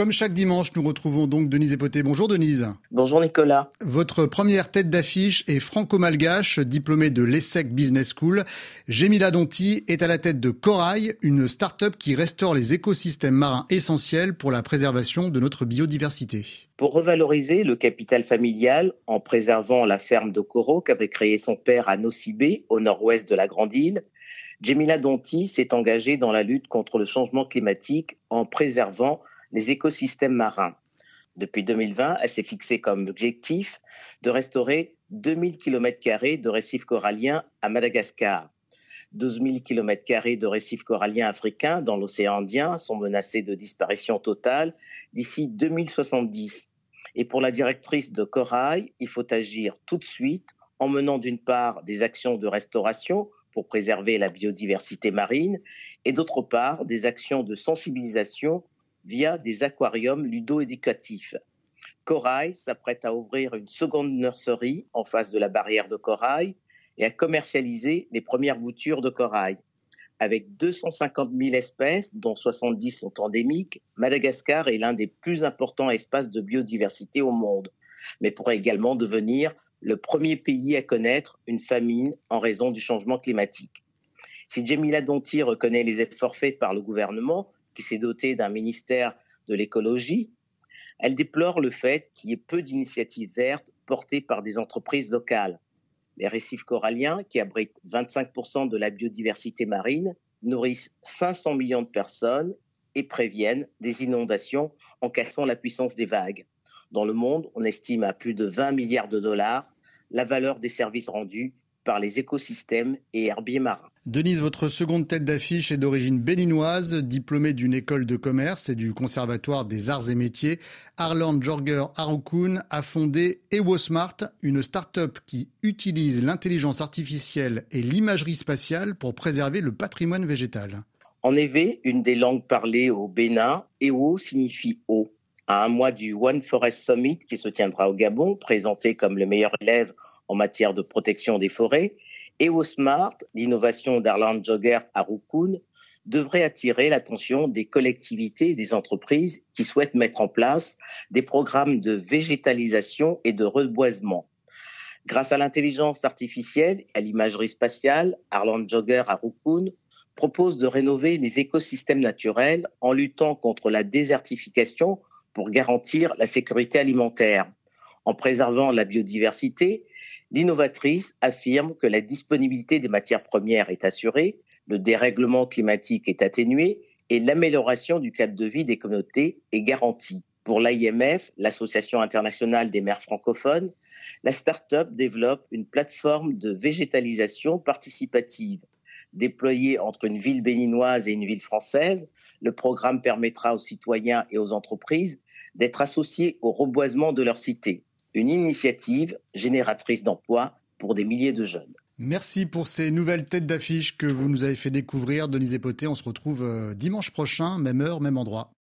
Comme chaque dimanche, nous retrouvons donc Denise Epoté. Bonjour Denise. Bonjour Nicolas. Votre première tête d'affiche est franco-malgache, diplômée de l'ESSEC Business School. Gemila Donti est à la tête de Corail, une start-up qui restaure les écosystèmes marins essentiels pour la préservation de notre biodiversité. Pour revaloriser le capital familial en préservant la ferme de coraux qu'avait créée son père à Nocibé, au nord-ouest de la Grande Île, Gemila Donti s'est engagée dans la lutte contre le changement climatique en préservant les écosystèmes marins. Depuis 2020, elle s'est fixée comme objectif de restaurer 2000 km de récifs coralliens à Madagascar. 12 000 km de récifs coralliens africains dans l'océan Indien sont menacés de disparition totale d'ici 2070. Et pour la directrice de Corail, il faut agir tout de suite en menant d'une part des actions de restauration pour préserver la biodiversité marine et d'autre part des actions de sensibilisation via des aquariums ludo-éducatifs. Corail s'apprête à ouvrir une seconde nurserie en face de la barrière de corail et à commercialiser les premières boutures de corail. Avec 250 000 espèces, dont 70 sont endémiques, Madagascar est l'un des plus importants espaces de biodiversité au monde, mais pourrait également devenir le premier pays à connaître une famine en raison du changement climatique. Si Jemila Donti reconnaît les efforts faits par le gouvernement, qui s'est doté d'un ministère de l'écologie, elle déplore le fait qu'il y ait peu d'initiatives vertes portées par des entreprises locales. Les récifs coralliens, qui abritent 25% de la biodiversité marine, nourrissent 500 millions de personnes et préviennent des inondations en cassant la puissance des vagues. Dans le monde, on estime à plus de 20 milliards de dollars la valeur des services rendus par les écosystèmes et herbiers marins. Denise, votre seconde tête d'affiche est d'origine béninoise, diplômée d'une école de commerce et du Conservatoire des arts et métiers. Arland Jorger Harukun a fondé EwoSmart, une start-up qui utilise l'intelligence artificielle et l'imagerie spatiale pour préserver le patrimoine végétal. En effet, une des langues parlées au Bénin, Ewo signifie eau à un mois du One Forest Summit qui se tiendra au Gabon, présenté comme le meilleur élève en matière de protection des forêts, et au Smart, l'innovation d'Arland Jogger à Rukun, devrait attirer l'attention des collectivités et des entreprises qui souhaitent mettre en place des programmes de végétalisation et de reboisement. Grâce à l'intelligence artificielle et à l'imagerie spatiale, Arland Jogger à Rukun propose de rénover les écosystèmes naturels en luttant contre la désertification pour garantir la sécurité alimentaire. En préservant la biodiversité, l'innovatrice affirme que la disponibilité des matières premières est assurée, le dérèglement climatique est atténué et l'amélioration du cadre de vie des communautés est garantie. Pour l'IMF, l'Association internationale des mers francophones, la start-up développe une plateforme de végétalisation participative. Déployée entre une ville béninoise et une ville française, le programme permettra aux citoyens et aux entreprises d'être associés au reboisement de leur cité, une initiative génératrice d'emplois pour des milliers de jeunes. Merci pour ces nouvelles têtes d'affiche que vous nous avez fait découvrir, Denise Epoté. On se retrouve euh, dimanche prochain, même heure, même endroit.